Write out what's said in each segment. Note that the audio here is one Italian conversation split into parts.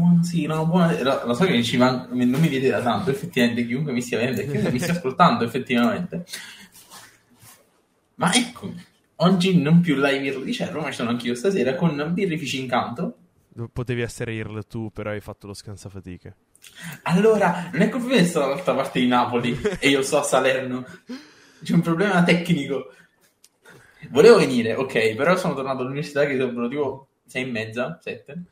buona, sì, no, buona, lo, lo so che ci man- non mi vede da tanto, effettivamente, chiunque mi stia vedendo, chiunque mi stia ascoltando, effettivamente. Ma ecco, oggi non più live Irl di Cerro, ma ci sono anch'io stasera con birrifici in canto. Potevi essere Irl tu, però hai fatto lo scansafatiche. Allora, non è colpa mia che dall'altra parte di Napoli e io sto a Salerno. C'è un problema tecnico. Volevo venire, ok, però sono tornato all'università che sono tipo sei e mezza, sette.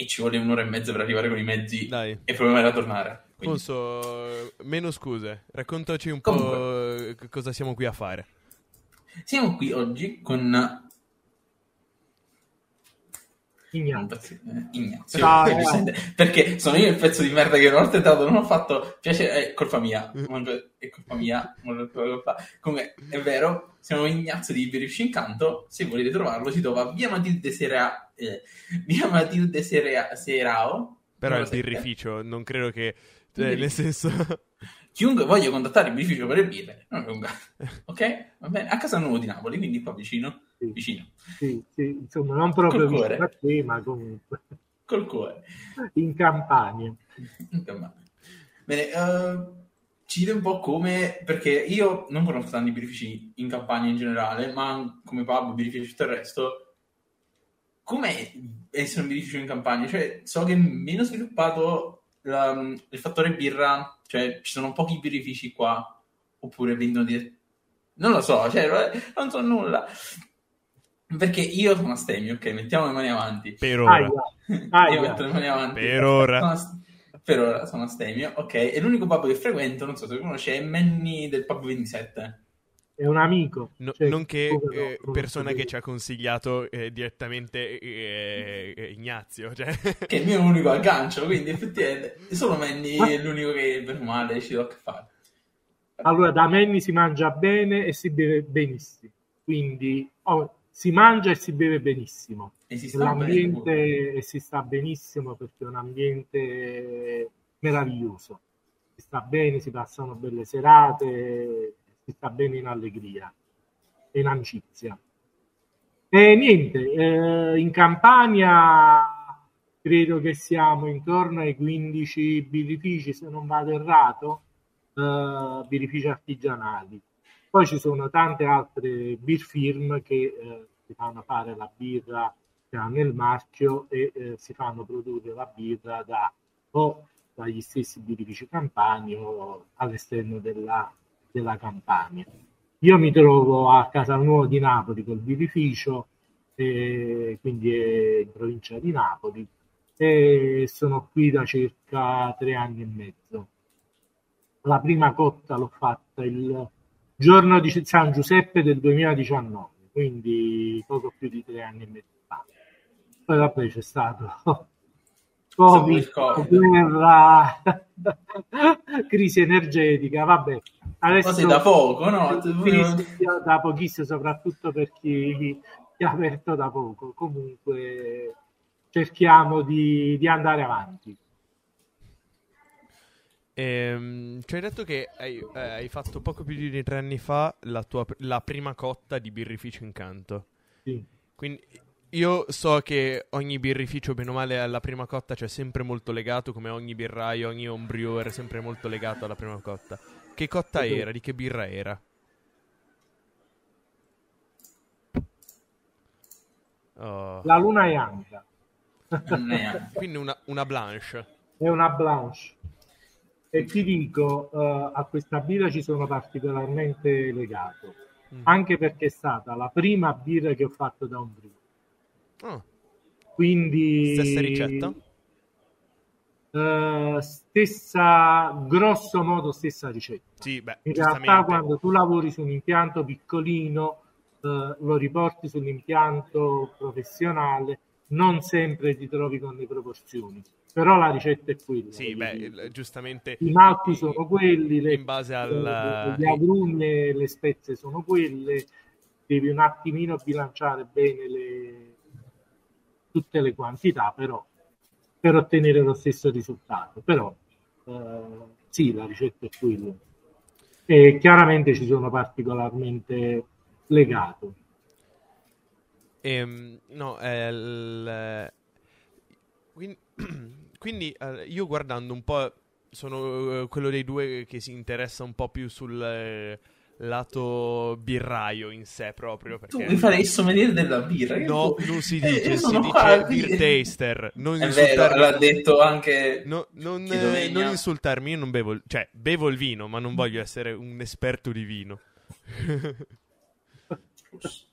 E ci vuole un'ora e mezza per arrivare con i mezzi. Dai. E il problema era tornare. Quindi... Fonso, meno scuse. Raccontaci un Comunque. po' cosa siamo qui a fare. Siamo qui oggi con Ignazio. Eh, Ignazio. Ciao, Eh, ciao. giustamente, Perché sono io il pezzo di merda che una volta entrato non ho fatto piacere, è colpa mia, è colpa mia, non comunque è vero, siamo Ignazio di Birrifici Incanto, se volete trovarlo si trova via Matilde Sera, eh, via Matilde Serea- Serao, Però è il birrificio, non credo che... Il eh, nel birrificio. senso... Chiunque voglia contattare il birrificio per le birre, non è un gatto, ok? Va bene, a casa nuovo di Napoli, quindi qua vicino, Sì, vicino, sì, sì, insomma, non proprio Col cuore. vicino a te, ma comunque col cuore. in Campania. Bene, eh, ci dite un po' come, perché io non conosco tanti birrifici in campagna in generale, ma come pub, birrifici e tutto il resto, com'è essere un birrificio in campagna? Cioè, so che è meno sviluppato la- il fattore birra, cioè ci sono pochi birrifici qua, oppure vendono di... Non lo so, cioè, non so nulla. Perché io sono astemio, ok, mettiamo le mani avanti. Per ora. Aia. Io metto le mani avanti. Per ora. Sono per ora sono astemio, ok. E l'unico pub che frequento, non so se conosce, è Manny del pub 27. È un amico. No- cioè, non che come no, eh, persona che ci ha consigliato eh, direttamente eh, eh, Ignazio. Cioè... Che è il mio unico aggancio, quindi effettivamente solo Manny è l'unico che per male ci do a che fare. Allora, da Menni si mangia bene e si beve benissimo. Quindi oh, si mangia e si beve benissimo. E si sta bene. e si sta benissimo perché è un ambiente meraviglioso. Si sta bene, si passano belle serate, si sta bene in allegria e in amicizia. E niente, eh, in Campania credo che siamo intorno ai 15 birrifici, se non vado errato, eh, birrifici artigianali. Poi ci sono tante altre beer firm che eh, si fanno fare la birra che hanno il marchio e eh, si fanno produrre la birra da, o dagli stessi birrifici campani o all'esterno della, della Campania. Io mi trovo a Casalnuovo di Napoli col birrificio, eh, quindi in provincia di Napoli, e sono qui da circa tre anni e mezzo. La prima cotta l'ho fatta il giorno di San Giuseppe del 2019, quindi poco più di tre anni e mezzo fa. Poi vabbè c'è stato Covid, il Covid. guerra, crisi energetica, vabbè. Adesso Cose da poco, no? Da pochissimo, soprattutto per chi, ha aperto da poco. Comunque cerchiamo di, di andare avanti. Ehm, ci hai detto che hai, eh, hai fatto poco più di tre anni fa la, tua, la prima cotta di birrificio incanto. Sì. Quindi io so che ogni birrificio, bene o male, alla prima cotta c'è sempre molto legato, come ogni birraio, ogni homebrewer è sempre molto legato alla prima cotta. Che cotta Sì. era? Di che birra era? Oh. La luna è è- Quindi una, una blanche. è una blanche. E ti dico, eh, a questa birra ci sono particolarmente legato, Mm. anche perché è stata la prima birra che ho fatto da un brew. Oh, Quindi Stessa ricetta? Eh, stessa, grosso modo stessa ricetta. Sì, beh, In realtà quando tu lavori su un impianto piccolino, eh, lo riporti sull'impianto professionale, non sempre ti trovi con le proporzioni, però la ricetta è quella. Sì, beh, giustamente. I malti sono quelli, le, in base al- eh, gli agrumi e le spezie sono quelle, devi un attimino bilanciare bene le- tutte le quantità, però per ottenere lo stesso risultato. Però eh, sì, la ricetta è quella. E chiaramente ci sono particolarmente legato. Ehm, no, il- Quindi, quindi eh, io guardando un po', sono eh, quello dei due che si interessa un po' più sul lato birraio in sé proprio. Tu Perché... mi farei sommeliere della birra? No, tu- non si Eh, dice, io si dice qua, beer quindi- taster. Non È insultarmi. vero, l'ha detto anche... No, non, eh, non insultarmi, io non bevo, il- cioè bevo il vino, ma non voglio essere un esperto di vino.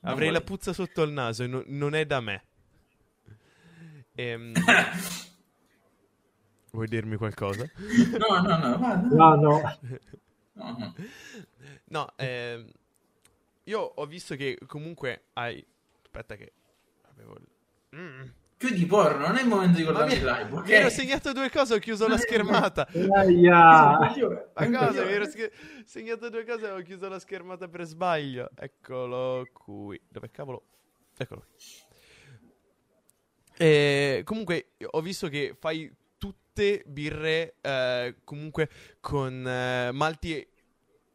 Avrei la puzza sotto il naso e no- non è da me. Ehm, vuoi dirmi qualcosa? No, no, no. No, no, No, ehm, io ho visto che comunque hai... Aspetta che... Avevo... Mm. Più di porno, non è il momento di guardare il live, ok? mi ero segnato due cose, ho chiuso la schermata. Aia. Ma cosa? Mi ero sche- segnato due cose e ho chiuso la schermata per sbaglio. Eccolo qui. Dove cavolo? Eccolo qui. E comunque ho visto che fai tutte birre eh, comunque con eh, malti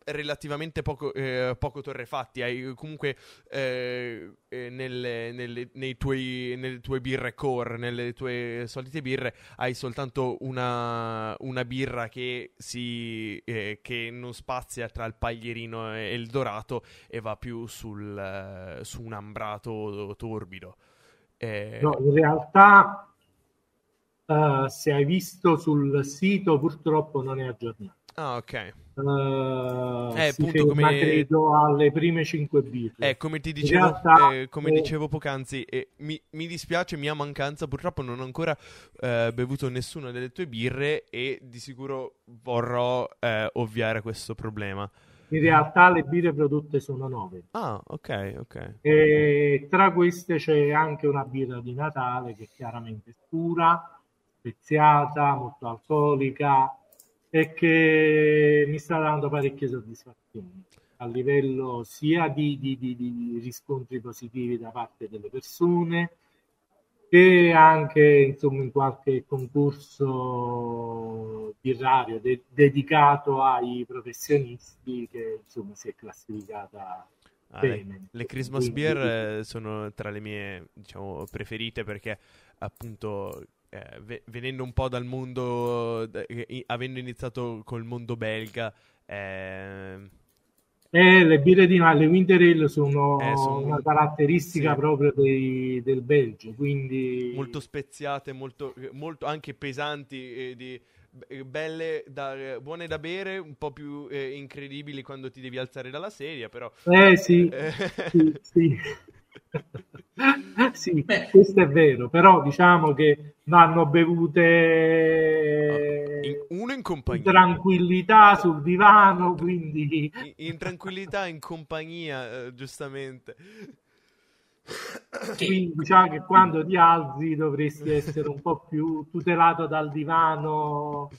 relativamente poco, eh, poco torrefatti. Hai comunque eh, eh, nelle, nelle- nei tuoi, nelle tue birre core, nelle tue solite birre, hai soltanto una, una birra che, si, eh, che non spazia tra il paglierino e il dorato e va più sul, eh, su un ambrato torbido. Eh, No, in realtà, eh, se hai visto sul sito, purtroppo non è aggiornato. Ah, ok. Eh, Eh, si appunto, come- credo alle prime 5 birre. Eh, come ti dicevo, realtà, eh, come eh, dicevo poc'anzi, eh, mi, mi dispiace, mia mancanza, purtroppo non ho ancora eh, bevuto nessuna delle tue birre e di sicuro vorrò eh, ovviare questo problema. In realtà le birre prodotte sono 9. Ah, ok, ok. E tra queste c'è anche una birra di Natale che è chiaramente scura, speziata, molto alcolica e che mi sta dando parecchie soddisfazioni a livello sia di, di- di- di riscontri positivi da parte delle persone che anche insomma in qualche concorso birrario de- dedicato ai professionisti che insomma si è classificata Ah, le, bene. le Christmas beer eh, sono tra le mie, diciamo, preferite perché appunto eh, ve- venendo un po' dal mondo, i- avendo iniziato col mondo belga, eh, Eh, le birre di le Winter Ale sono, Eh, sono- una caratteristica sì. proprio dei- del Belgio, quindi molto speziate, molto, molto anche pesanti, eh, di, be- belle da, eh, buone da bere, un po' più eh, incredibili quando ti devi alzare dalla sedia, però... Eh sì, eh, sì, sì. Sì, Beh. questo è vero, però diciamo che vanno bevute in- uno in compagnia. tranquillità sul divano, quindi In, in tranquillità, in compagnia, eh, giustamente. Quindi diciamo che quando ti alzi dovresti essere un po' più tutelato dal divano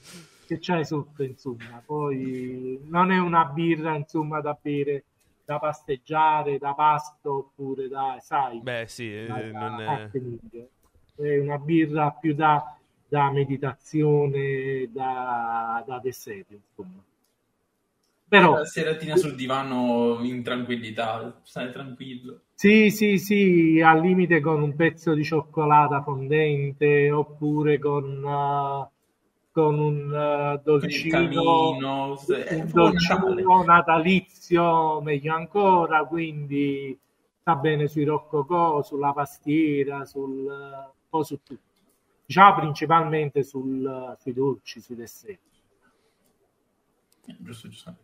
che c'hai sotto, insomma. Poi non è una birra, insomma, da bere, da pasteggiare, da pasto oppure da, sai, Beh, sì, eh, da- non da è... È una birra più da, da meditazione, da, da dessert, insomma. Però La seratina sul divano in tranquillità, stai tranquillo. Sì, sì, sì, al limite con un pezzo di cioccolata fondente oppure con, eh, con un eh, Con il dolcino, camino, se- è un dolcino natalizio, meglio ancora, quindi sta bene sui roccocò, sulla pastiera, sul, un po' su tutto. Diciamo principalmente sul- sui dolci, sui dessert. Eh, Giusto, giusto.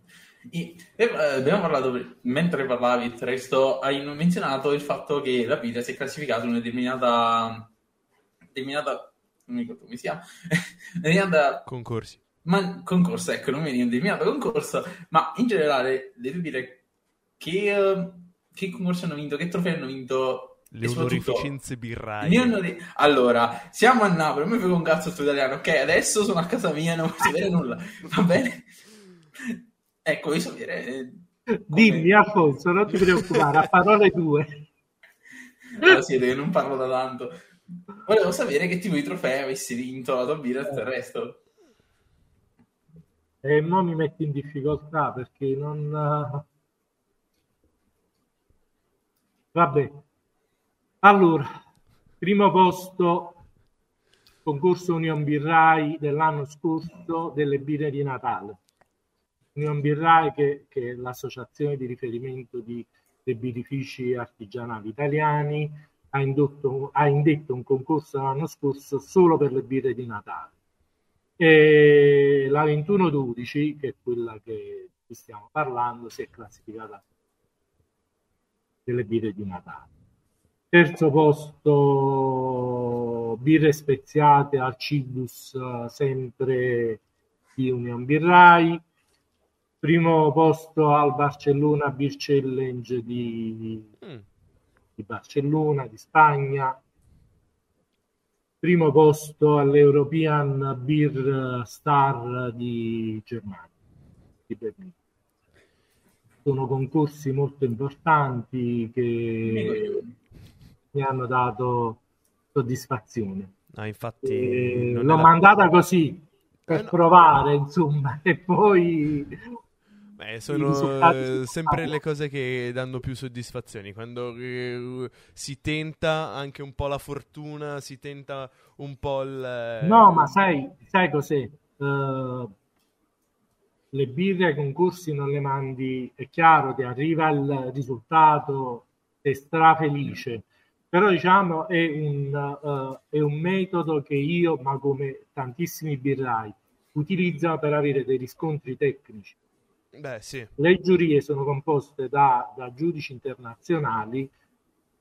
E- eh, abbiamo parlato, mentre parlavi, Tresto, hai menzionato il fatto che la birra si è classificata in una determinata, determinata non mi ricordo come si chiama, determinata Concorsi. Ma, concorso, ecco, non mi viene un determinato concorso, ma in generale devo dire che, eh, che concorsi hanno vinto, che trofei hanno vinto Le e i birraie. Allora, siamo a Napoli, non mi frega un cazzo sto italiano, ok? Adesso sono a casa mia, non si vede nulla, va bene? Ecco, voglio sapere... eh, come- Dimmi, Alfonso, non ti preoccupare, a parole tue. Allora, siete che non parlo da tanto. Volevo sapere che tipo di trofei avessi vinto la tua birra e tutto il resto. E mo mi metti in difficoltà perché non... Vabbè. Allora, primo posto concorso Union Birrai dell'anno scorso delle birre di Natale. Union Birrai che, che è l'associazione di riferimento di, dei birrifici artigianali italiani ha, indotto, ha indetto un concorso l'anno scorso solo per le birre di Natale. E la 2112, che è quella che stiamo parlando, si è classificata delle birre di Natale. Terzo posto, birre speziate al Cibus, sempre di Union Birrai. Primo posto al Barcellona Beer Challenge di, mm. di Barcellona, di Spagna. Primo posto all'European Beer Star di Germania, di Berlino sono concorsi molto importanti che mi hanno dato soddisfazione. Ah, infatti l'ho era... mandata così per eh no. provare, insomma, e poi Beh, sono sempre le cose che danno più soddisfazioni. Quando eh, si tenta anche un po' la fortuna, si tenta un po' il. No, ma sai, sai cos'è? Uh, le birre ai concorsi non le mandi, è chiaro che arriva il risultato, sei strafelice, però diciamo è un, uh, è un metodo che io, ma come tantissimi birrai, utilizzano per avere dei riscontri tecnici. Beh, sì. Le giurie sono composte da, da giudici internazionali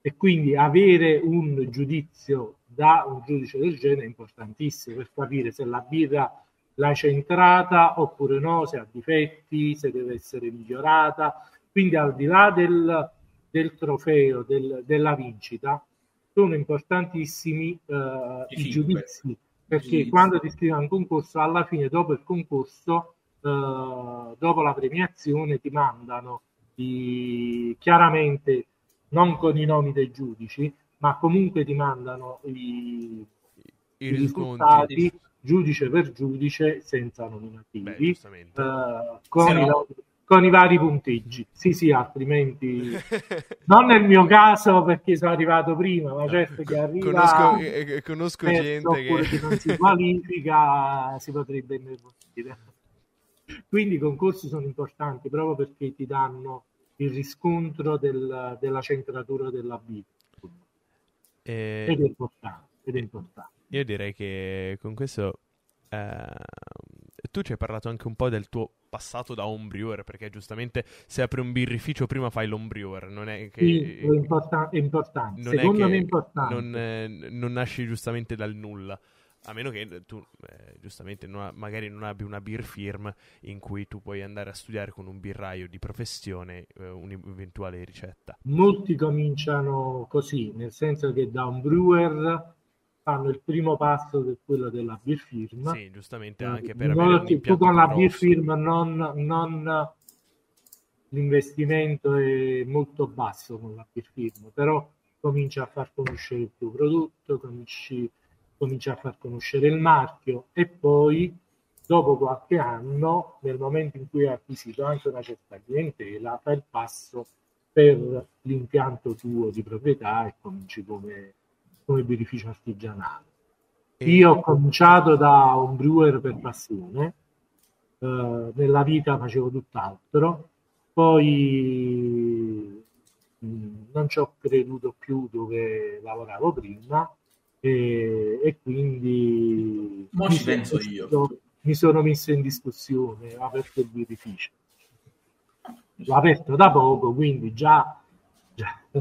e quindi avere un giudizio da un giudice del genere è importantissimo per capire se la birra l'hai centrata oppure no, se ha difetti, se deve essere migliorata. Quindi al di là del, del trofeo, del, della vincita, sono importantissimi eh, i, giudizi, perché quando ti iscrivi a un concorso, alla fine, dopo il concorso, dopo la premiazione, ti mandano i, chiaramente non con i nomi dei giudici, ma comunque ti mandano i, i, i risultati giudice per giudice senza nominativi, Beh, uh, con, i, no... con, i, vari punteggi. Sì, sì, altrimenti non nel mio caso perché sono arrivato prima, ma certo che arriva conosco, eh, eh conosco gente che... che non si qualifica, si potrebbe innervosire. Quindi i concorsi sono importanti proprio perché ti danno il riscontro del, della centratura della vita. E... Ed è importante. Ed è importante. Io direi che con questo eh, tu ci hai parlato anche un po' del tuo passato da homebrewer, perché giustamente se apri un birrificio prima fai l'homebrewer, non è che... Sì, è, importan- è importante, non secondo me è importante. Non, eh, non, nasci giustamente dal nulla, a meno che tu eh, giustamente non ha, magari non abbia una beer firm in cui tu puoi andare a studiare con un birraio di professione eh, un'eventuale ricetta. Molti cominciano così, nel senso che da un brewer fanno il primo passo che è quello della beer firm. Sì, giustamente anche per avere che tu con la beer firm non, non, l'investimento è molto basso con la beer firm, però cominci a far conoscere il tuo prodotto, cominci, cominci a far conoscere il marchio e poi dopo qualche anno, nel momento in cui hai acquisito anche una certa clientela, fai il passo per l'impianto tuo di proprietà e cominci come come birrificio artigianale. Io ho cominciato da un brewer per passione, eh, nella vita facevo tutt'altro, poi mh, mm, non ci ho creduto più dove lavoravo prima e, e quindi mi, ci penso io. mi sono messo in discussione, ho aperto il birrificio. L'ho aperto da poco, quindi già, già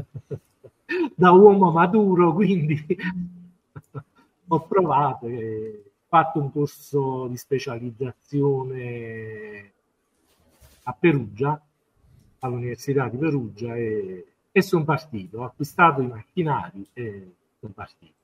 da uomo maturo, quindi ho provato, ho fatto un corso di specializzazione a Perugia, all'Università di Perugia e, e sono partito, ho acquistato i macchinari e sono partito.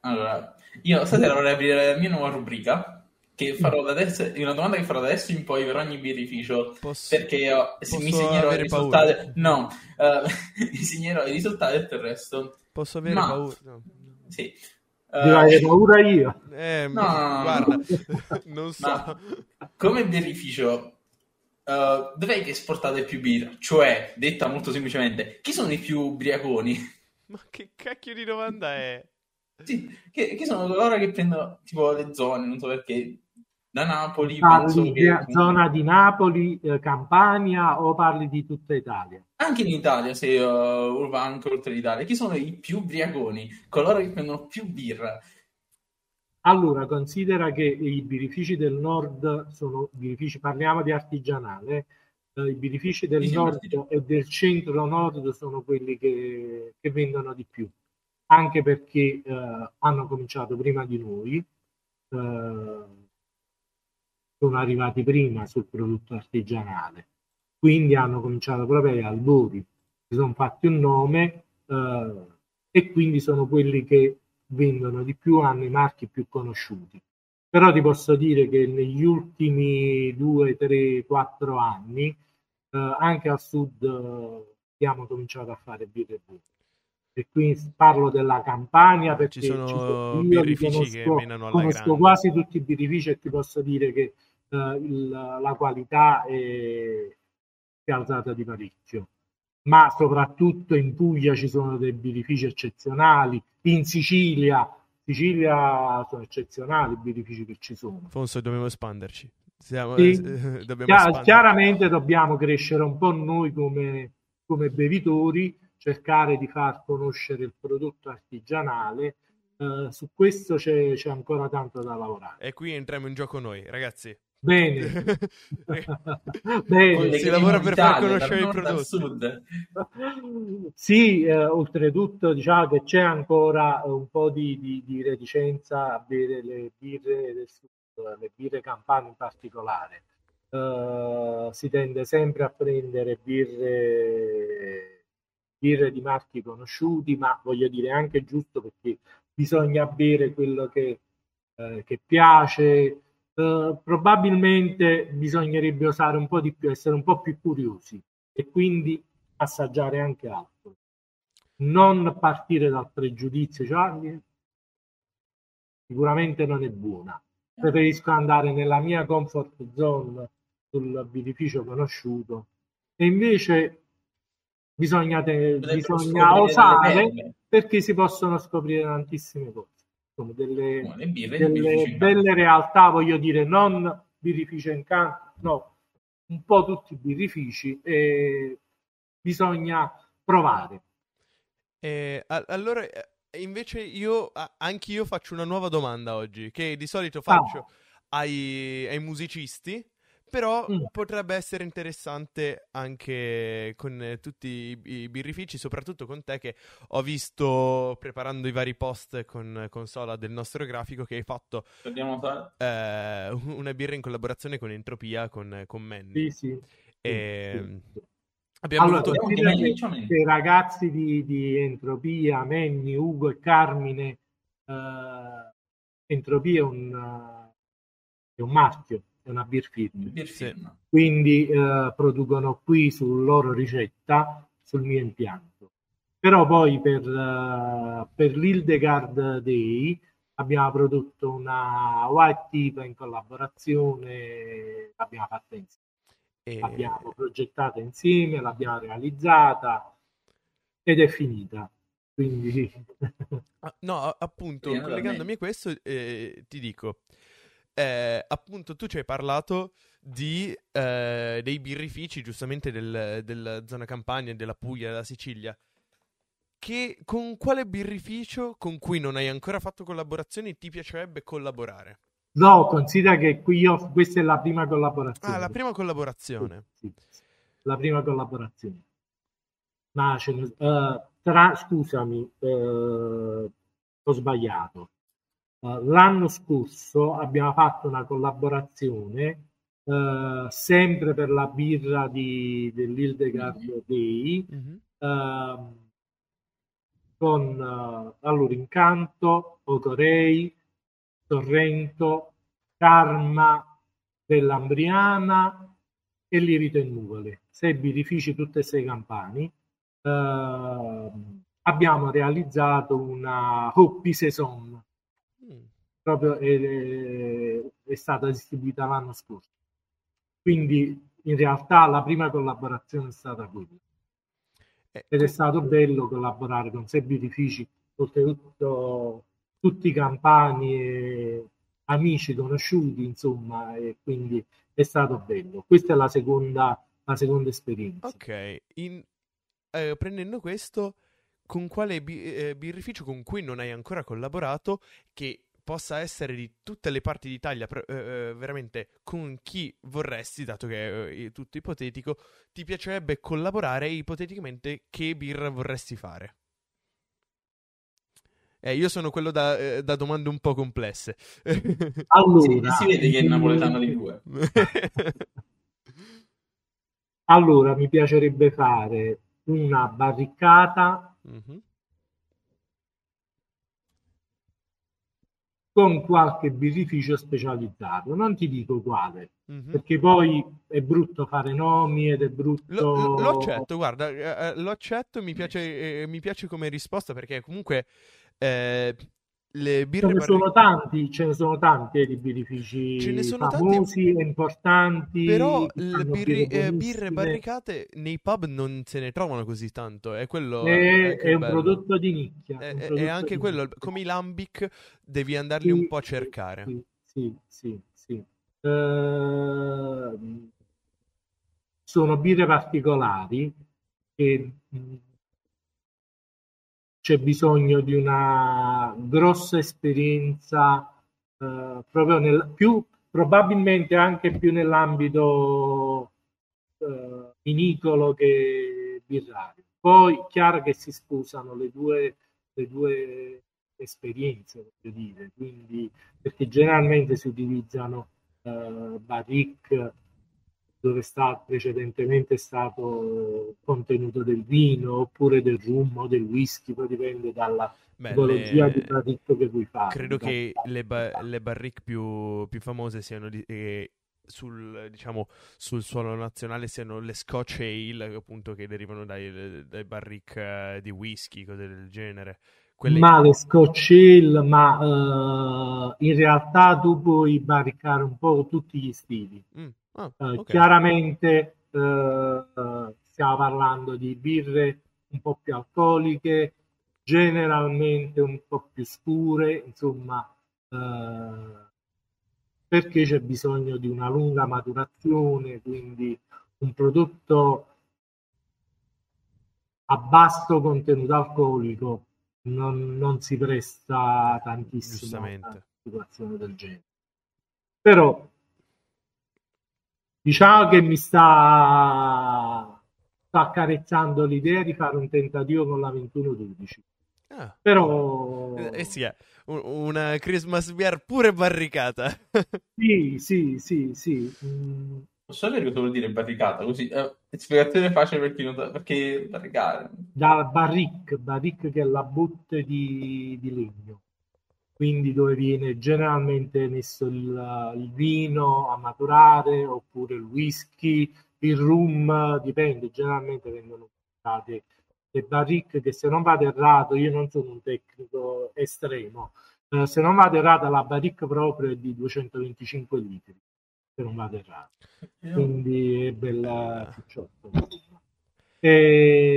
Allora, io stasera vorrei aprire la mia nuova rubrica che farò da adesso, una domanda che farò da adesso in poi per ogni birrificio posso, perché io, se mi segnerò i risultati no, uh, mi segnerò i risultati e tutto il resto posso avere Ma, paura no. sì uh, Devo avere paura io eh, no, guarda non so Ma, come birrificio uh, dov'è che esportate più birra? Cioè, detta molto semplicemente, chi sono i più ubriaconi? Ma che cacchio di domanda è? Sì, che, che sono coloro che prendono tipo le zone, non so perché, da Napoli Parli penso di che... zona di Napoli, eh, Campania o parli di tutta Italia? Anche in Italia, se uh, va anche oltre l'Italia, chi sono i più ubriaconi? Coloro che prendono più birra. Allora, considera che i birrifici del nord sono birrifici, parliamo di artigianale, eh, i birrifici del nord e del centro-nord sono quelli che, che vendono di più, anche perché eh, hanno cominciato prima di noi, eh, sono arrivati prima sul prodotto artigianale, quindi hanno cominciato proprio agli albori, si sono fatti un nome eh, e quindi sono quelli che vendono di più, hanno i marchi più conosciuti. Però ti posso dire che negli ultimi due, tre, quattro anni, eh, anche al sud eh, abbiamo cominciato a fare birre buone. E qui parlo della Campania perché Ci sono io li birrifici che conosco, conosco quasi tutti i birrifici e ti posso dire che eh, il- la qualità è, è alzata di parecchio. Ma soprattutto in Puglia ci sono dei birrifici eccezionali, in Sicilia, Sicilia sono eccezionali i birrifici che ci sono. Fonso, dobbiamo espanderci. Siamo- Sì. eh, dobbiamo chiaramente dobbiamo crescere un po' noi come, come bevitori, cercare di far conoscere il prodotto artigianale. Eh, su questo c'è, c'è ancora tanto da lavorare. E qui entriamo in gioco noi, ragazzi. Bene, bene. Si lavora per far conoscere dal i nord al prodotti. sud. Sì, eh, oltretutto diciamo che c'è ancora un po' di, di- di reticenza a bere le birre del sud, le birre campane in particolare. Eh, si tende sempre a prendere birre, birre di marchi conosciuti, ma voglio dire anche giusto perché bisogna bere quello che, eh, che piace. Eh, probabilmente bisognerebbe osare un po' di più, essere un po' più curiosi e quindi assaggiare anche altro. Non partire dal pregiudizio, cioè, "Ah, mi- sicuramente non è buona. Preferisco andare nella mia comfort zone sul birrificio conosciuto e invece bisogna, te- Potrebbero bisogna osare perché si possono scoprire tantissime cose. Insomma, delle, No, le birre delle belle realtà, voglio dire, non birrificio in campo, no, un po' tutti i birrifici e bisogna provare. Eh, allora, eh, invece io, a- anch'io faccio una nuova domanda oggi, che di solito faccio ai, ai musicisti, però Mm. potrebbe essere interessante anche con eh, tutti i, i birrifici, soprattutto con te che ho visto preparando i vari post con, con Sola del nostro grafico che hai fatto Dobbiamo fare... eh, una birra in collaborazione con Entropia, con, con Manny. Sì, sì. E, sì, sì. Abbiamo Allora, considera chiamare che- che i ragazzi di, di Entropia, Menni, Ugo e Carmine, eh, Entropia è un, eh, è un marchio, è una beer firm. Bir firma. quindi eh, producono qui sul loro ricetta, sul mio impianto. Però poi per, eh, per l'Hildegard Day abbiamo prodotto una white tipa in collaborazione, l'abbiamo fatta insieme, e- l'abbiamo progettata insieme, l'abbiamo realizzata ed è finita. Quindi Ah, no, appunto, collegandomi a questo, eh, ti dico, eh, appunto, tu ci hai parlato di, eh, dei birrifici, giustamente del- della zona Campania, della Puglia, della Sicilia. Che, con quale birrificio con cui non hai ancora fatto collaborazioni ti piacerebbe collaborare? no, considera che qui io, questa è la prima collaborazione. Ah, la prima collaborazione. Sì, sì, la prima collaborazione. Ma ne- eh, tra, scusami, eh, ho sbagliato. Eh, l'anno scorso abbiamo fatto una collaborazione eh, sempre per la birra di, dell'Hildegard Day Mhm. ehm, con eh, allora Incanto, Ocorei, Torrento, Karma dell'Ambriana e Lirito e Nuvole, sei birrifici, tutte e sei campani. Ehm, abbiamo realizzato una Hoppy Saison. Proprio è, è stata distribuita l'anno scorso. Quindi in realtà la prima collaborazione è stata quella Eh, ed è stato bello collaborare con sei birrifici, oltretutto tutti campani e amici conosciuti, insomma, e quindi è stato bello. Questa è la seconda, la seconda esperienza. Ok, In, eh, prendendo questo, con quale bi- eh, birrificio con cui non hai ancora collaborato che possa essere di tutte le parti d'Italia, eh, eh, veramente con chi vorresti, dato che è eh, tutto ipotetico, ti piacerebbe collaborare e ipoteticamente che birra vorresti fare? Eh, io sono quello da, eh, da domande un po' complesse. Allora, si, si vede che è napoletano di due. allora, mi piacerebbe fare una barricata mm-hmm. Con qualche birrificio specializzato. Non ti dico quale, mm-hmm. perché poi è brutto fare nomi ed è brutto... Lo, lo accetto, guarda, eh, eh lo accetto, mi piace, eh, mi piace come risposta perché comunque eh, le birre ce ne sono tanti, ce ne sono tanti eh, di birrifici ce ne sono famosi tanti, e importanti. Però le birri, eh, birre barricate nei pub non se ne trovano così tanto. È, quello, è, è un prodotto di nicchia. È, è anche quello, nicchia. come i lambic, devi andarli sì, un po' a cercare. Sì, sì, sì. sì. Uh, sono birre particolari che c'è bisogno di una grossa esperienza eh, proprio nel più probabilmente anche più nell'ambito eh, vinicolo che birrario. Poi chiaro che si sposano le due, le due esperienze, voglio dire, quindi perché generalmente si utilizzano eh, barrique dove sta precedentemente stato contenuto del vino oppure del rum o del whisky, poi dipende dalla Beh, tipologia le... di barrique che vuoi fare. Credo che le, ba- le barrique più, più famose siano di- eh, sul, diciamo, sul suolo nazionale siano le Scotch Ale, appunto, che derivano dai, dai barrique uh, di whisky, cose del genere. Quelle... Ma le Scotch Ale, ma uh, in realtà tu puoi barricare un po' tutti gli stili. Mm. Ah, eh, okay. chiaramente eh, stiamo parlando di birre un po' più alcoliche, generalmente un po' più scure, insomma, eh, perché c'è bisogno di una lunga maturazione, quindi un prodotto a basso contenuto alcolico non, non si presta tantissimo a una situazione del genere. Però diciamo che mi sta, sta accarezzando l'idea di fare un tentativo con la 2112. Ah. Però eh, eh sì, è una Christmas beer pure barricata. sì, sì, sì, sì. Mm. Posso sapere cosa vuol dire barricata? Così, eh, spiegazione facile per chi non sa, perché barricare. Da barric, barric che è la botte di, di legno quindi dove viene generalmente messo il, il, vino a maturare oppure il whisky, il rum, dipende, generalmente vengono usate le barrique che se non vado errato, io non sono un tecnico estremo, eh, se non vado errato la barrique proprio è di 225 litri, se non vado errato, quindi è bella cicciotta. E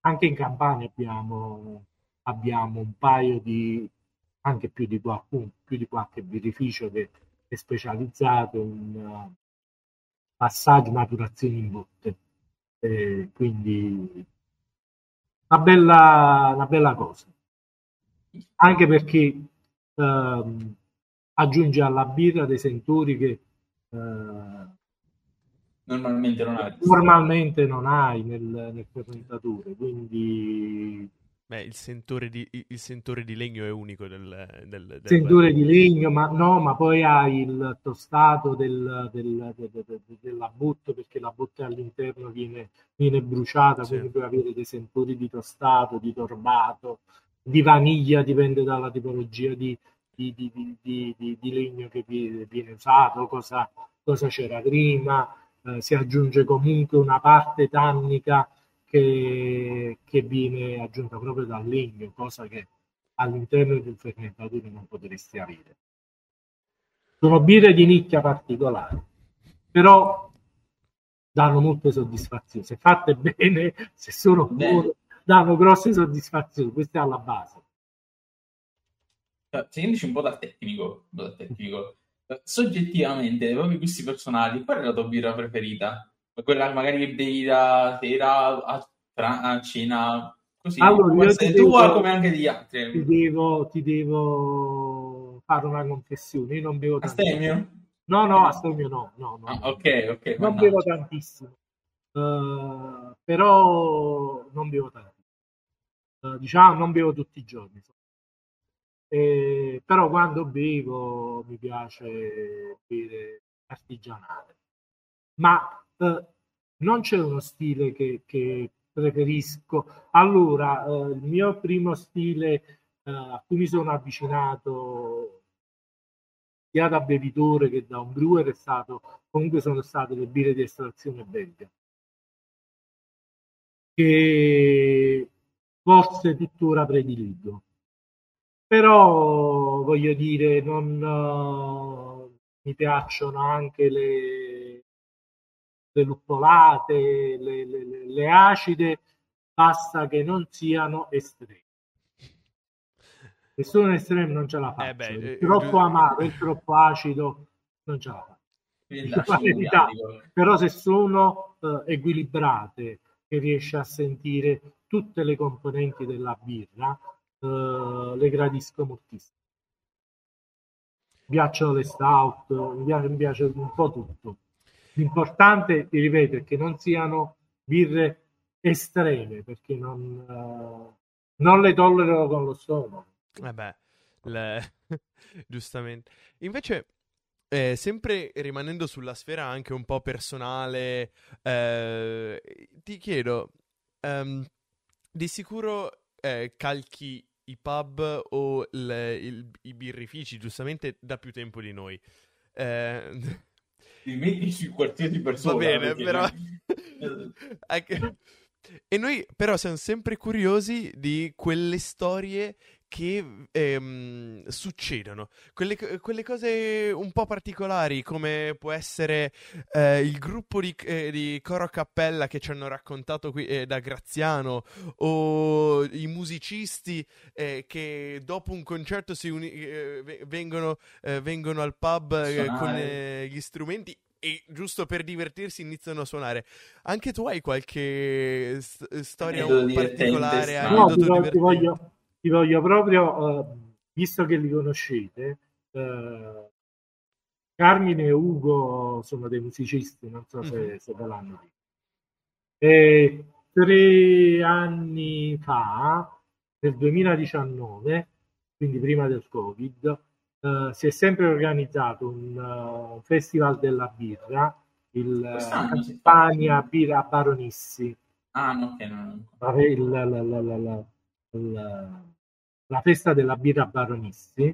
anche in Campania abbiamo abbiamo un paio di, anche più di qualcuno, più di qualche birrificio che è specializzato in uh, passaggio maturazione in botte. Eh, quindi una bella, una bella cosa. Anche perché uh, aggiunge alla birra dei sentori che uh, normalmente non hai. Normalmente non hai nel, nel fermentatore, quindi Beh, il sentore, di, il sentore di legno è unico del, del, del sentore di legno, ma no, ma poi hai il tostato del, del, della botte perché la botte all'interno viene, viene bruciata, sì. quindi puoi avere dei sentori di tostato, di torbato, di vaniglia, dipende dalla tipologia di, di, di, di legno che viene usato, cosa, cosa c'era prima, eh, si aggiunge comunque una parte tannica che, che viene aggiunta proprio dal legno, cosa che all'interno di un fermentatore non potresti avere. Sono birre di nicchia particolare, però danno molte soddisfazioni. Se fatte bene, se sono buone, danno grosse soddisfazioni. Questa è alla base. Seguendoci un po' da tecnico, un po' da tecnico, soggettivamente, dei propri gusti personali, qual è la tua birra preferita? Quella che magari bevi da sera a, a cena, così, Allora, io ti tua devo- come anche di altri. Ti devo, ti devo fare una confessione. Io non bevo. Astemio? No, no, astemio no, no, no. Ah, ok, ok. non mannaggia. bevo tantissimo. Eh, però non bevo tantissimo. Eh, diciamo, non bevo tutti i giorni. Eh, però quando bevo mi piace bere artigianale. Ma eh, non c'è uno stile che, che preferisco. Allora, eh, il mio primo stile eh, a cui mi sono avvicinato sia da bevitore che da un brewer è stato comunque sono state le birre di estrazione belga che forse tuttora prediligo però voglio dire non eh, mi piacciono anche le, le luppolate le, le- le- le acide basta che non siano estreme se sono estreme non ce la faccio Eh beh, il eh, troppo amaro il troppo acido non ce la verità. dialogo. però se sono eh, equilibrate che riesce a sentire tutte le componenti della birra eh, le gradisco moltissimo mi piacciono le stout mi piace, mi piace un po' tutto l'importante ti ripeto è che non siano birre estreme perché non, eh, non le tollero con lo stomaco Eh beh, le- giustamente. Invece, eh, sempre rimanendo sulla sfera anche un po' personale, eh, ti chiedo, ehm, di sicuro eh, calchi i pub o il- il- i birrifici, giustamente da più tempo di noi. Eh, Ti metti sui qualsiasi persona. Va bene, però... Anche- E noi però siamo sempre curiosi di quelle storie che ehm, succedono, quelle, quelle cose un po' particolari come può essere eh, il gruppo di, eh, di coro a cappella che ci hanno raccontato qui eh, da Graziano o i musicisti eh, che dopo un concerto si uni- eh, ve- vengono, eh, vengono al pub eh, con eh, gli strumenti e giusto per divertirsi iniziano a suonare. Anche tu hai qualche st- storia un particolare? No, ti, ti voglio, ti voglio proprio, eh, visto che li conoscete, eh, Carmine e Ugo sono dei musicisti, non so se, Mhm. se ve l'hanno detto. E tre anni fa, nel 2019, quindi prima del Covid, eh, si è sempre organizzato un eh, festival della birra, il. Campania Birra Baronissi Ah, no, ok, no, il- la- la- la- la- la- festa della birra Baronissi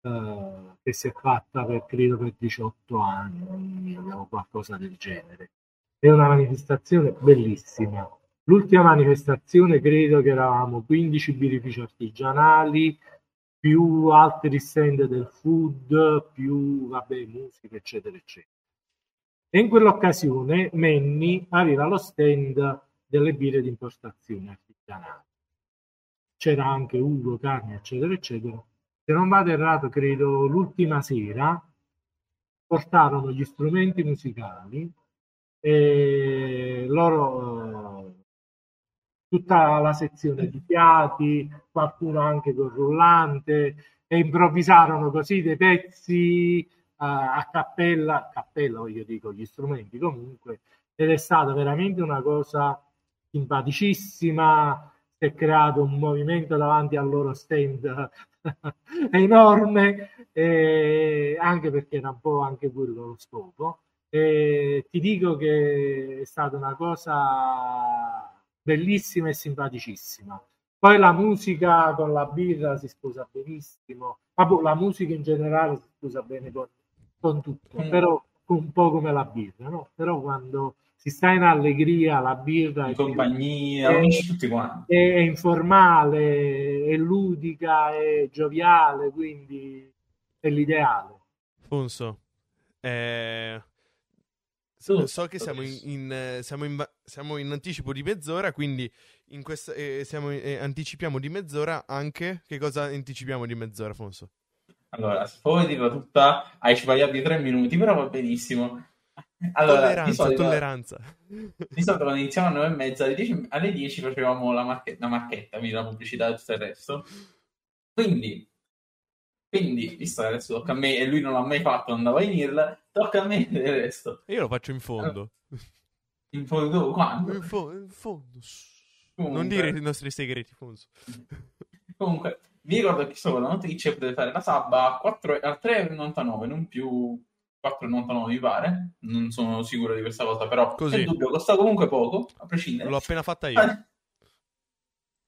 eh, che si è fatta per credo per 18 anni o qualcosa del genere. È una manifestazione bellissima. L'ultima manifestazione credo che eravamo 15 birrifici artigianali più altri stand del food più vabbè musica eccetera eccetera. E in quell'occasione Menni aveva lo stand delle birre di importazione artigianali. C'era anche Ugo, Carne, eccetera, eccetera. Se non vado errato, credo l'ultima sera portarono gli strumenti musicali e loro tutta la sezione di fiati, qualcuno anche col rullante e improvvisarono così dei pezzi eh, a cappella, cappella io dico gli strumenti comunque ed è stata veramente una cosa simpaticissima si è creato un movimento davanti al loro stand enorme eh, anche perché era un po' anche quello lo scopo e ti dico che è stata una cosa bellissima e simpaticissima poi la musica con la birra si sposa benissimo Vabbè, la musica in generale si sposa bene con, con tutto Mm. però un po' come la birra no? però quando si sta in allegria la birra In è compagnia, amici tutti quanti. è, è informale, è ludica, è gioviale, quindi è l'ideale. Fonso, eh, So, so che siamo in, in, eh, siamo, in, siamo in, anticipo di mezz'ora, quindi in questa, eh, siamo, eh, anticipiamo di mezz'ora anche. Che cosa anticipiamo di mezz'ora, Fonso? Allora, se dirla tutta, hai sbagliato di tre minuti, però va benissimo. Allora, tolleranza, di solito, tolleranza. Di solito quando iniziamo alle 9 e mezza, alle 10, alle 10 facevamo la, marche- la marchetta, quindi la pubblicità e tutto il resto. Quindi, quindi, visto che adesso tocca a me e lui non l'ha mai fatto, andava in IRL, tocca a me il resto. Io lo faccio in fondo. In fondo quando? In, fo- in fondo. Comunque. Non dire i nostri segreti, Fonso. Comunque, vi ricordo che solo la Twitch potete fare la sub a, 4, a 3,99, non più 4,99 mi pare. Non sono sicuro di questa cosa, però Così. è dubbio, costa comunque poco, a prescindere. L'ho appena fatta io. Eh.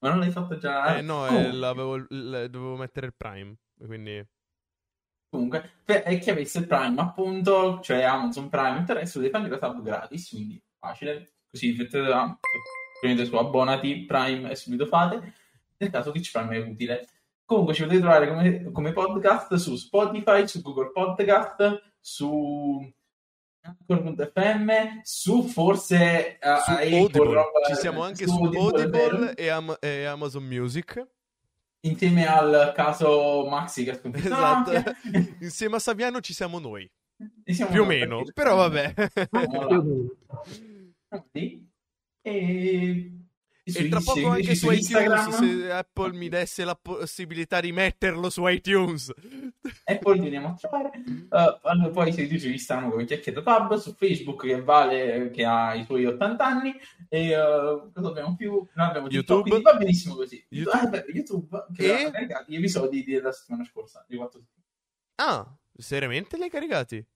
Ma non l'hai fatta già? Eh no, eh, dovevo mettere il Prime, quindi... Comunque, per chi avesse il Prime, appunto, cioè Amazon Prime, il resto deve fare la sub gratis, quindi facile. Così prendete su abbonati Prime e subito fate. Nel caso Twitch Prime è utile. Comunque ci potete trovare come, come podcast su Spotify, su Google Podcast, su Anchor.fm, su forse uh, su Audible. ci siamo anche su, Audible, Audible e, Am- e, Amazon Music. Insieme al caso Maxi che ha sconfitto. Esatto. Insieme a Saviano ci siamo noi. Siamo più o meno però vabbè. e e tra poco anche su, su iTunes se Apple mi desse la possibilità di metterlo su iTunes. Apple veniamo a trovare. Uh, poi se ci stanno come Chiacchiera Tab su Facebook che vale che ha i suoi 80 anni e uh, cosa abbiamo più? Noi abbiamo YouTube. TikTok, va benissimo così. YouTube, ah, beh, YouTube che e... ha caricato gli episodi della settimana scorsa di 4 Ah, seriamente li hai caricati?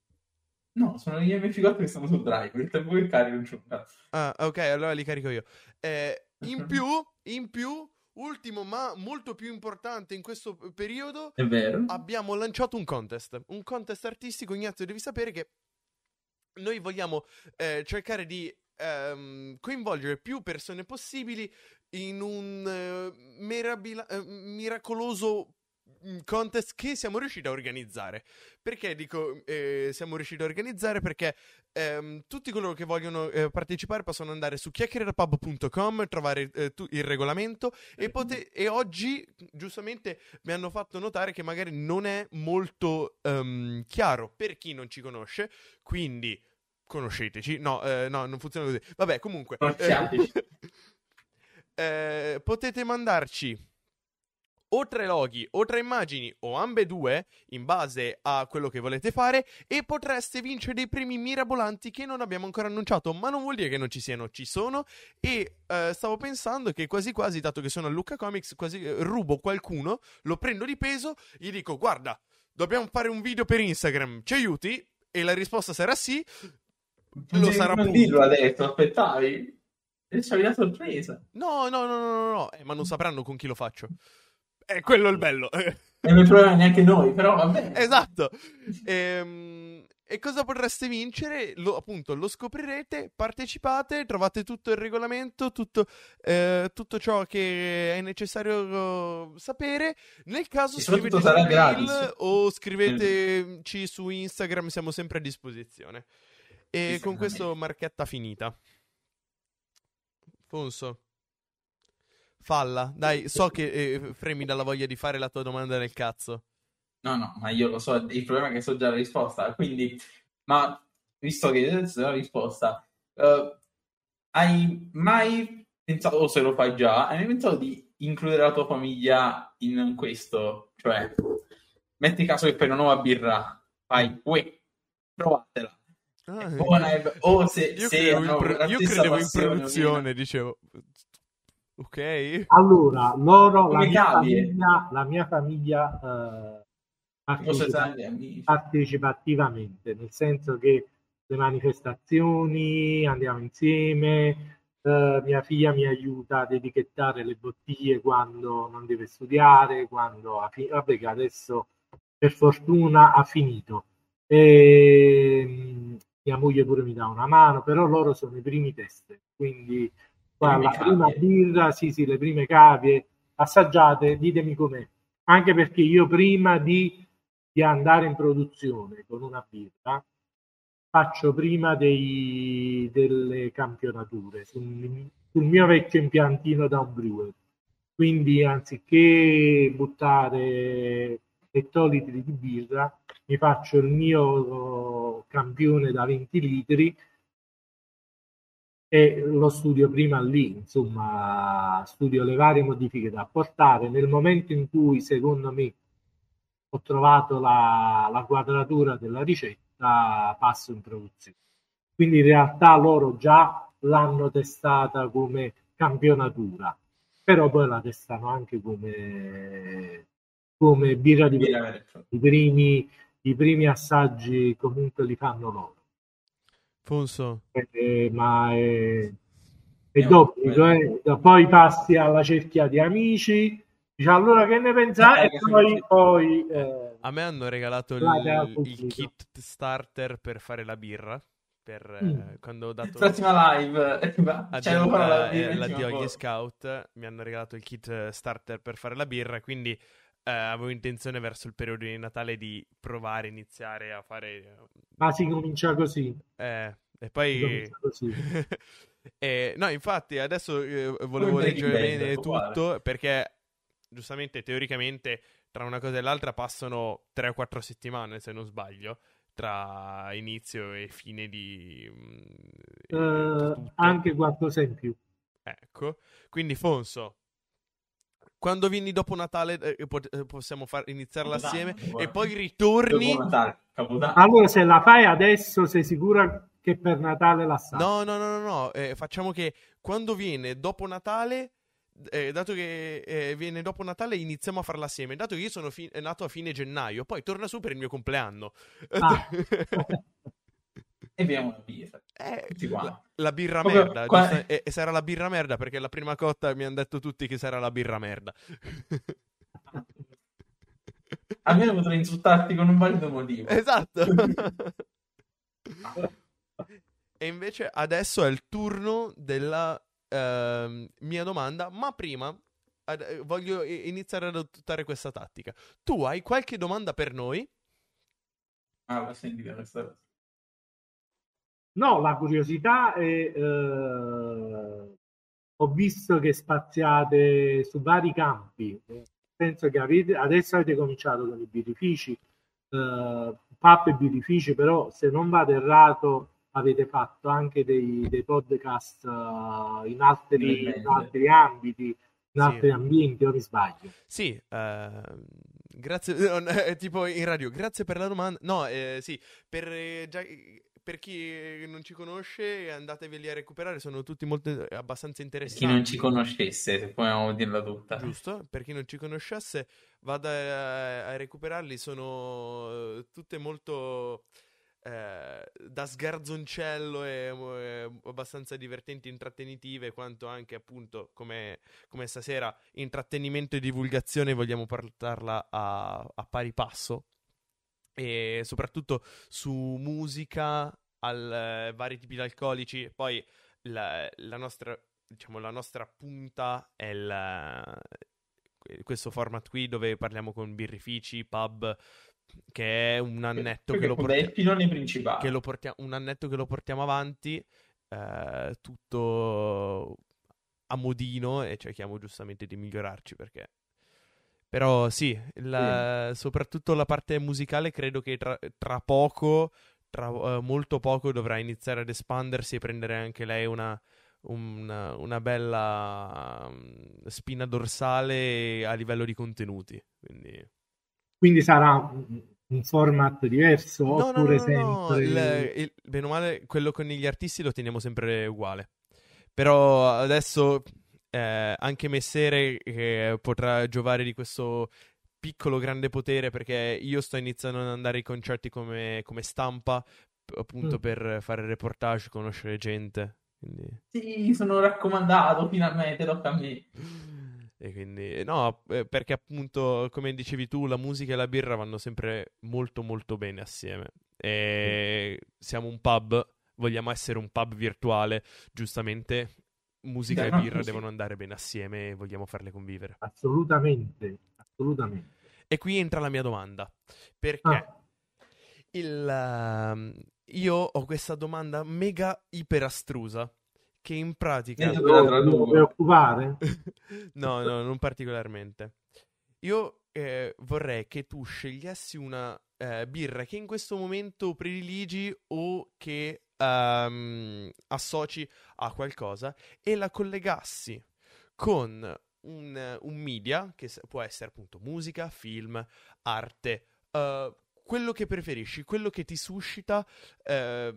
No, sono gli MP4 che stanno sul drive, il tempo che carico non c'è un cazzo. Ah, ok, allora li carico io. Eh, in più, in più, ultimo ma molto più importante in questo periodo, abbiamo lanciato un contest. Un contest artistico, Ignazio, devi sapere che noi vogliamo eh, cercare di ehm, coinvolgere più persone possibili in un eh, merabila- eh, miracoloso contest che siamo riusciti a organizzare. Perché dico eh, siamo riusciti a organizzare? Perché ehm, tutti coloro che vogliono eh, partecipare possono andare su chiacchierapub.com, trovare eh, tu, il regolamento e, pote- e, oggi giustamente mi hanno fatto notare che magari non è molto um, chiaro per chi non ci conosce, quindi conosceteci. No, eh, no, non funziona così. Vabbè, comunque. Eh, potete mandarci o tre loghi o tre immagini o ambedue in base a quello che volete fare e potreste vincere dei premi mirabolanti che non abbiamo ancora annunciato, ma non vuol dire che non ci siano, ci sono e uh, stavo pensando che quasi quasi, dato che sono a Lucca Comics, quasi uh, rubo qualcuno, lo prendo di peso, gli dico guarda, dobbiamo fare un video per Instagram, ci aiuti? E la risposta sarà sì, lo sarà non dirlo adesso, aspettavi? C'è una sorpresa. No, no, no, no, no, no. Eh, ma non sapranno con chi lo faccio. È quello il bello. E non troviamo neanche noi, però va bene. Esatto. Ehm, e cosa potreste vincere? Lo, appunto, lo scoprirete, partecipate, trovate tutto il regolamento, tutto, eh, tutto ciò che è necessario sapere. Nel caso scrivete mail o scriveteci su Instagram, siamo sempre a disposizione. E con questo marchetta finita. Fonso. Falla, dai, so che eh, fremi dalla voglia di fare la tua domanda nel cazzo. No, no, ma io lo so, il problema è che so già la risposta, quindi, ma visto che adesso la risposta, uh, hai mai pensato, o se lo fai già, hai mai pensato di includere la tua famiglia in questo? Cioè, metti caso che fai una nuova birra, fai, uè, provatela. Ah, o se, io se credevo, in, pro- io credevo in produzione, dicevo Ok. Allora, loro, la mia, famiglia, la mia famiglia, eh, partecipa, partecipa attivamente, nel senso che le manifestazioni andiamo insieme, eh, mia figlia mi aiuta ad etichettare le bottiglie quando non deve studiare, quando ha finito, vabbè che adesso per fortuna ha finito. E, mia moglie pure mi dà una mano, però loro sono i primi test, quindi Guarda, la prima birra, sì, sì, le prime cavie, assaggiate, ditemi com'è. Anche perché io prima di, di andare in produzione con una birra, faccio prima dei, delle campionature sul, sul, mio vecchio impiantino da un brewer. Quindi anziché buttare ettolitri di birra, mi faccio il mio campione da 20 litri e lo studio prima lì, insomma, studio le varie modifiche da apportare. Nel momento in cui, secondo me, ho trovato la, la quadratura della ricetta, passo in produzione. Quindi in realtà loro già l'hanno testata come campionatura, però poi la testano anche come, come birra di birra. I primi, I primi assaggi comunque li fanno loro. Fonso. Eh, ma è, è d'obbligo, eh. poi passi alla cerchia di amici, dici allora che ne pensate? Eh, e poi, poi eh, a me hanno regalato il, il, kit starter per fare la birra. Per, mm. eh, quando ho dato prossima live addio, la, eh, l'addio agli scout mi hanno regalato il kit starter per fare la birra quindi eh, avevo intenzione verso il periodo di Natale di provare iniziare a fare ma si comincia così. Eh, e poi... eh, no, infatti, adesso eh, volevo leggere bene tutto perché, giustamente, teoricamente, tra una cosa e l'altra passano 3 o 4 settimane, se non sbaglio, tra inizio e fine di... Uh, anche qualcosa in più. Ecco, quindi Fonso, quando vieni dopo Natale eh, possiamo far, iniziarla Capodanno, assieme e poi ritorni. Allora, se la fai adesso, sei sicura che per Natale la sa. No, no, no, no, no. Eh, facciamo che quando viene dopo Natale, eh, dato che eh, viene dopo Natale, iniziamo a farla assieme. Dato che io sono fi- nato a fine gennaio, poi torna su per il mio compleanno. Ah. e beviamo una birra. Eh, la, la, birra Come, merda. Qua... Giusto? E, e, sarà la birra merda perché la prima cotta mi hanno detto tutti che sarà la birra merda. Almeno potrei insultarti con un valido motivo. Esatto. E invece adesso è il turno della uh, mia domanda, ma prima ad, eh, voglio iniziare ad adottare questa tattica. Tu hai qualche domanda per noi? Ah, la senti questa cosa. No, la curiosità è... Eh, ho visto che spaziate su vari campi, penso che avete, adesso avete cominciato con i birrifici, eh, pub e birrifici, però se non vado errato avete fatto anche dei, dei podcast uh, in, altri, in, altri, ambiti, in sì. altri ambienti, o mi sbaglio? Sì, uh, grazie, tipo in radio, grazie per la domanda. No, eh, sì, per, eh, già, per chi non ci conosce andateveli a recuperare, sono tutti molto abbastanza interessanti. Per chi non ci conoscesse, se possiamo dirla tutta. Giusto, per chi non ci conoscesse vada a, a recuperarli, sono tutte molto eh, da sgarzoncello e, e, abbastanza divertenti, intrattenitive, quanto anche appunto come, come, stasera intrattenimento e divulgazione vogliamo portarla a, a pari passo e soprattutto su musica, al, eh, vari tipi di alcolici, poi la, la, nostra, diciamo, la nostra punta è il, questo format qui dove parliamo con birrifici, pub, che è un annetto che, lo portiamo che lo portiamo un annetto che lo portiamo avanti eh, tutto a modino e cerchiamo giustamente di migliorarci perché però sì, la, sì. soprattutto la parte musicale credo che tra, tra poco tra uh, molto poco dovrà iniziare ad espandersi e prendere anche lei una, una, una bella um, spina dorsale a livello di contenuti quindi quindi sarà un format diverso no, oppure no, no, sempre... Il, il, bene o male, quello con gli artisti lo teniamo sempre uguale. Però adesso eh, anche Messere eh, potrà giovare di questo piccolo grande potere perché io sto iniziando ad andare ai concerti come, come stampa appunto mm. per fare reportage, conoscere gente. Quindi... Sì, sono raccomandato finalmente, tocca a me. E quindi, no, eh, perché appunto, come dicevi tu, la musica e la birra vanno sempre molto molto bene assieme. E mm. siamo un pub, vogliamo essere un pub virtuale, giustamente musica Beh, e birra no, devono andare bene assieme e vogliamo farle convivere. Assolutamente, assolutamente. E qui entra la mia domanda. Perché ah. il, uh, io ho questa domanda mega iperastrusa che in pratica... Tra Non preoccupare? no, no, non particolarmente. Io eh, vorrei che tu scegliessi una eh, birra che in questo momento prediligi o che ehm, associ a qualcosa e la collegassi con un, un media che può essere appunto musica, film, arte, eh, quello che preferisci, quello che ti suscita eh,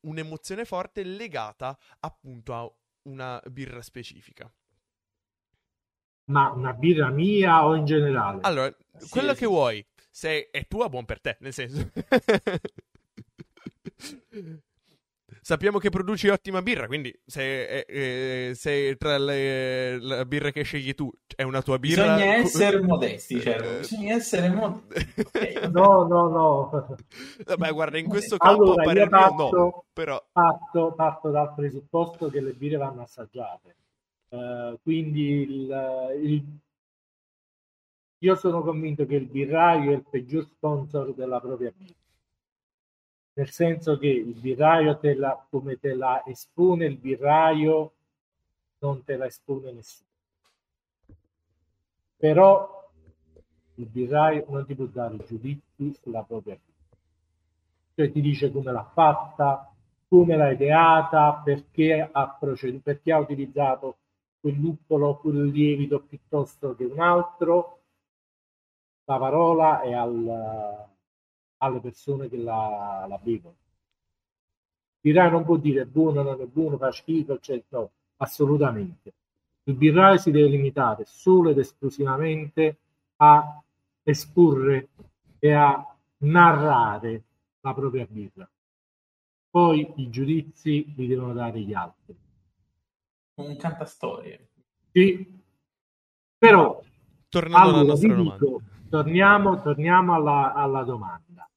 un'emozione forte legata appunto a una birra specifica. Ma una birra mia o in generale? Allora, Sì, quello sì. che vuoi, se è tua, buon per te, nel senso. Sappiamo che produci ottima birra, quindi se, eh, se tra le, la birra che scegli tu è una tua birra... Bisogna essere modesti, cioè, Eh, bisogna essere mo- Ok, No, no, no. Vabbè, guarda, in questo campo Allora, parer mio no, parto, però... parto, parto dal presupposto che le birre vanno assaggiate. Eh, quindi il- il- io sono convinto che il birraio è il peggior sponsor della propria birra. Nel senso che il birraio, te la, come te la espone il birraio, non te la espone nessuno. Però il birraio non ti può dare giudizi sulla propria birra cioè ti dice come l'ha fatta, come l'ha ideata, perché ha, proceduto, perché ha utilizzato quel luppolo, quel lievito piuttosto che un altro. La parola è al- alle persone che la, la bevono. Il birraio non può dire buono, non è buono, fa schifo, eccetera. No, assolutamente. Il birraio si deve limitare solo ed esclusivamente a esporre e a narrare la propria birra. Poi i giudizi li devono dare gli altri. un cantastorie. Sì, però Tornando alla allora nostra vi domanda. dico, torniamo, torniamo alla, alla domanda.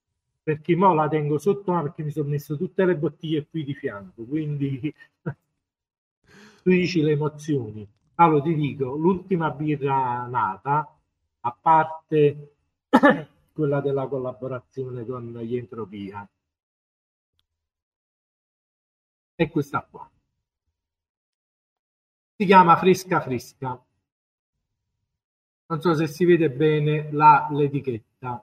Perché mo la tengo sotto perché mi sono messo tutte le bottiglie qui di fianco, quindi tu dici le emozioni. Allora ti dico, l'ultima birra nata, a parte quella della collaborazione con gli Entropia, è questa qua. Si chiama Fresca Fresca. Non so se si vede bene la- l'etichetta.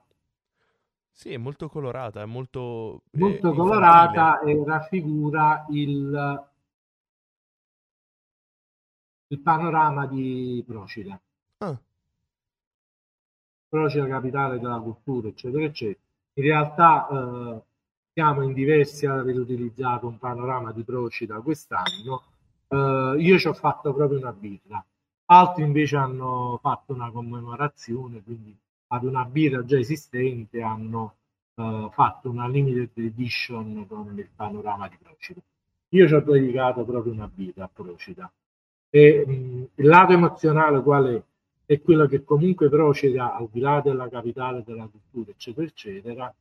Sì, è molto colorata, è molto... eh, Molto infantile. colorata e raffigura il, il panorama di Procida. Ah, Procida capitale della cultura, eccetera, eccetera. In realtà eh, siamo in diversi ad aver utilizzato un panorama di Procida quest'anno. Eh, io ci ho fatto proprio una birra, altri invece hanno fatto una commemorazione, quindi ad una birra già esistente hanno eh, fatto una limited edition con il panorama di Procida. Io ci ho dedicato proprio una birra a Procida. E mh, il lato emozionale qual è? È quello che comunque Procida, al di là della capitale della cultura, eccetera, eccetera,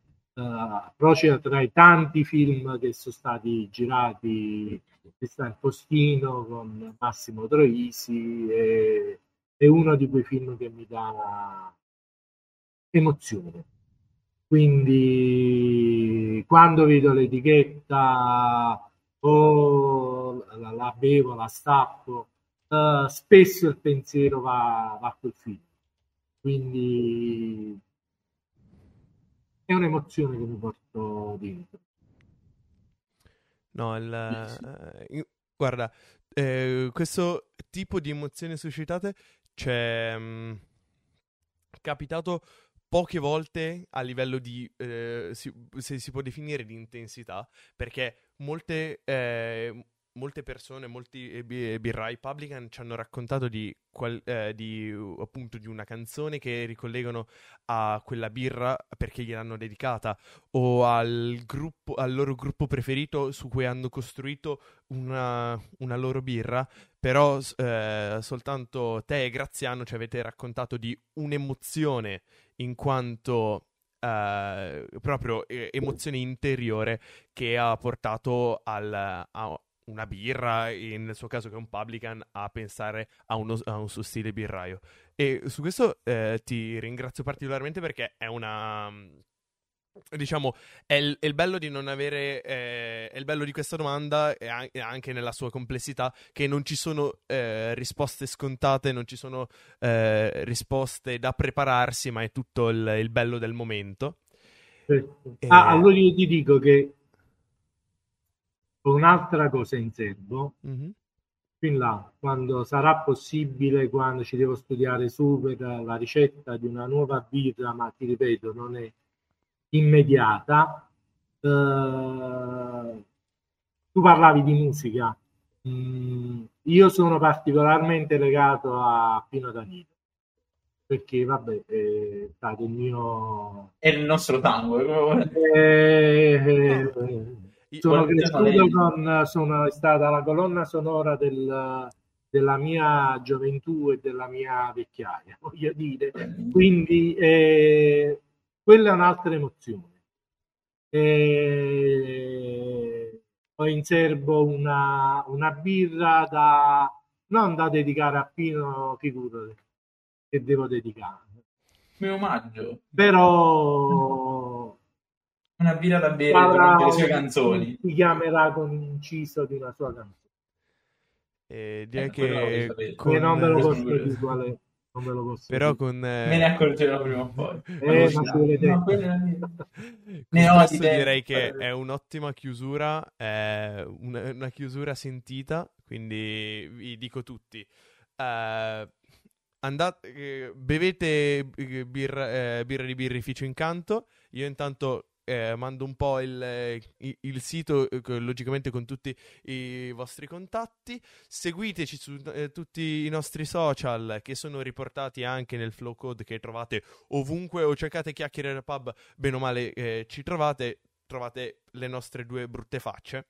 Procida tra i tanti film che sono stati girati, ci sta il postino con Massimo Troisi, e- è uno di quei film che mi dà emozione. Quindi quando vedo l'etichetta o la, la bevo, la stappo, eh, spesso il pensiero va, va a quel film. Quindi è un'emozione che mi porto dentro. no, il... Sì. eh, guarda, eh, questo tipo di emozioni suscitate c'è mm, capitato poche volte a livello di, eh, si- se si può definire di intensità, perché molte, eh, molte persone, molti eh, bi- birrai publican ci hanno raccontato di, qual- eh, di, uh, appunto di una canzone che ricollegano a quella birra perché gliel'hanno dedicata o al, gruppo, al loro gruppo preferito su cui hanno costruito una, una loro birra, però eh, soltanto te e Graziano ci avete raccontato di un'emozione in quanto eh, proprio eh, emozione interiore che ha portato al, a una birra, nel suo caso che è un publican, a pensare a, uno, a un suo stile birraio. E su questo eh, ti ringrazio particolarmente perché è una, diciamo, è il, è il, bello di non avere, eh, è il bello di questa domanda e anche nella sua complessità, che non ci sono eh, risposte scontate, non ci sono eh, risposte da prepararsi, ma è tutto il, il bello del momento. Certo. E... Ah, allora io ti dico che un'altra cosa in serbo, mm-hmm. fin là, quando sarà possibile, quando ci devo studiare su per la ricetta di una nuova birra, ma ti ripeto, non è immediata. Uh, tu parlavi di musica. Mm, io sono particolarmente legato a Pino Danilo perché vabbè è stato il mio è il nostro tango eh, eh, sono cresciuto con sono stata la colonna sonora del, della mia gioventù e della mia vecchiaia voglio dire quindi eh, quella è un'altra emozione. E... Ho in serbo una, una birra da non da dedicare a Pino, figurate, che devo dedicare. Mi omaggio. Però birra da bere durante le sue canzoni. Si chiamerà con inciso di una sua canzone. E direi eh, che, con... non ve lo posso dire quale non me lo posso Però con... Eh... Me ne accorgerò prima o poi. Eh, ma ci no, ne ho direi che è un'ottima chiusura, è una, una, chiusura sentita, quindi vi dico tutti. Uh, andate, bevete eh, birra, eh, birra di birrificio incanto. Io intanto eh, mando un po' il, il, il sito, eh, logicamente con tutti i vostri contatti. Seguiteci su eh, tutti i nostri social che sono riportati anche nel flow code che trovate ovunque o cercate chiacchiere pub, bene o male eh, ci trovate, trovate le nostre due brutte facce.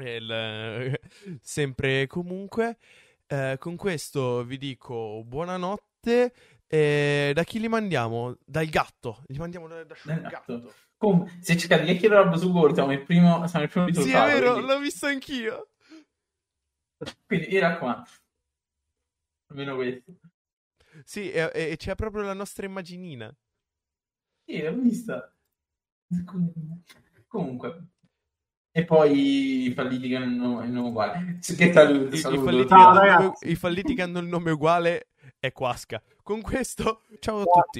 Il, sempre comunque. Eh, con questo vi dico buonanotte. Eh, da chi li mandiamo? Dal gatto. Li mandiamo da, da gatto. gatto. Comunque, se cercate chiedere roba su Word, siamo il primo, siamo il primo risultato. Sì, è vero, quindi... l'ho visto anch'io. Quindi, mi raccomando. Almeno questo. Sì, e, e, c'è proprio la nostra immaginina. Sì, l'ho vista. Comunque. E poi i falliti che hanno il nome uguale. Che saluto, saluto. I, falliti, no, I falliti che hanno il nome uguale è Quasca. Con questo, ciao a tutti.